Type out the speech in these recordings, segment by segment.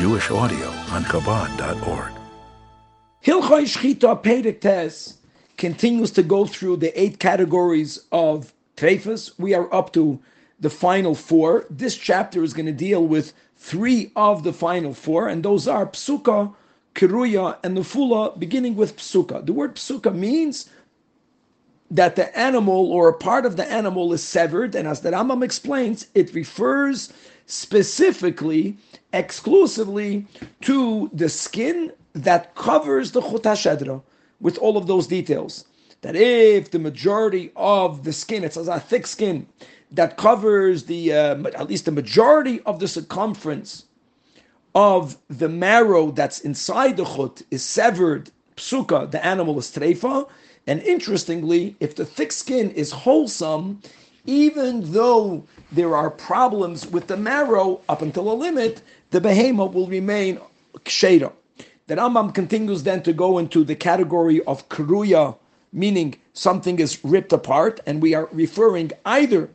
Jewish audio on Chabad.org. Hilchai Shchita Tes continues to go through the eight categories of treifas. We are up to the final four. This chapter is going to deal with three of the final four, and those are Psuka, Kiruya, and Nufula, beginning with Psuka. The word Psuka means that the animal or a part of the animal is severed, and as the Rambam explains, it refers specifically, exclusively to the skin that covers the Chut HaShedra with all of those details. That if the majority of the skin, it's a thick skin that covers the uh, at least the majority of the circumference of the marrow that's inside the chut is severed, psuka, the animal is treifa, and interestingly, if the thick skin is wholesome, even though there are problems with the marrow up until a limit, the behemoth will remain kshera. The Rambam continues then to go into the category of kruya, meaning something is ripped apart, and we are referring either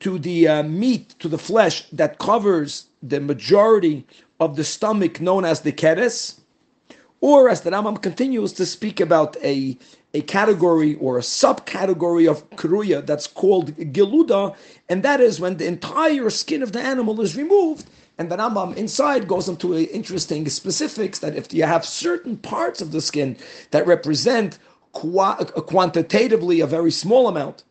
to the uh, meat, to the flesh that covers the majority of the stomach, known as the keres, or as the Rambam continues to speak about a a category or a subcategory of kruya that's called geluda, and that is when the entire skin of the animal is removed. And the Rambam inside goes into interesting specifics that if you have certain parts of the skin that represent quantitatively a very small amount,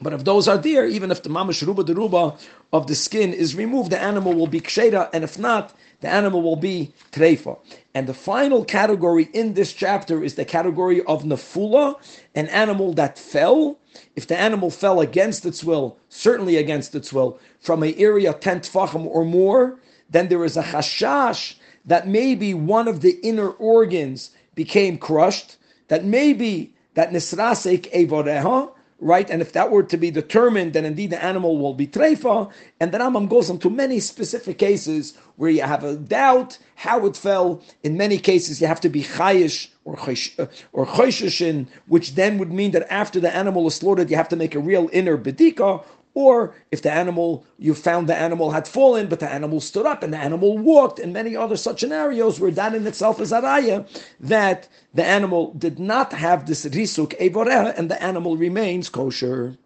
but if those are there, even if the mamash ruba deruba of the skin is removed, the animal will be kshera, and if not, the animal will be treifa. And the final category in this chapter is the category of nafula, an animal that fell. If the animal fell against its will, certainly against its will, from an area 10 tfachim or more, then there is a chashash that maybe one of the inner organs became crushed, that maybe that nisrasek evoreha, right? And if that were to be determined, then indeed the animal will be treifa. And the Rambam goes into many specific cases where you have a doubt how it fell. In many cases, you have to be chayish or uh, or chosheshin, which then would mean that after the animal is slaughtered, you have to make a real inner bedika. Or if the animal, you found the animal had fallen, but the animal stood up and the animal walked, and many other such scenarios where that in itself is araya, that the animal did not have this risuk evoreh, and the animal remains kosher.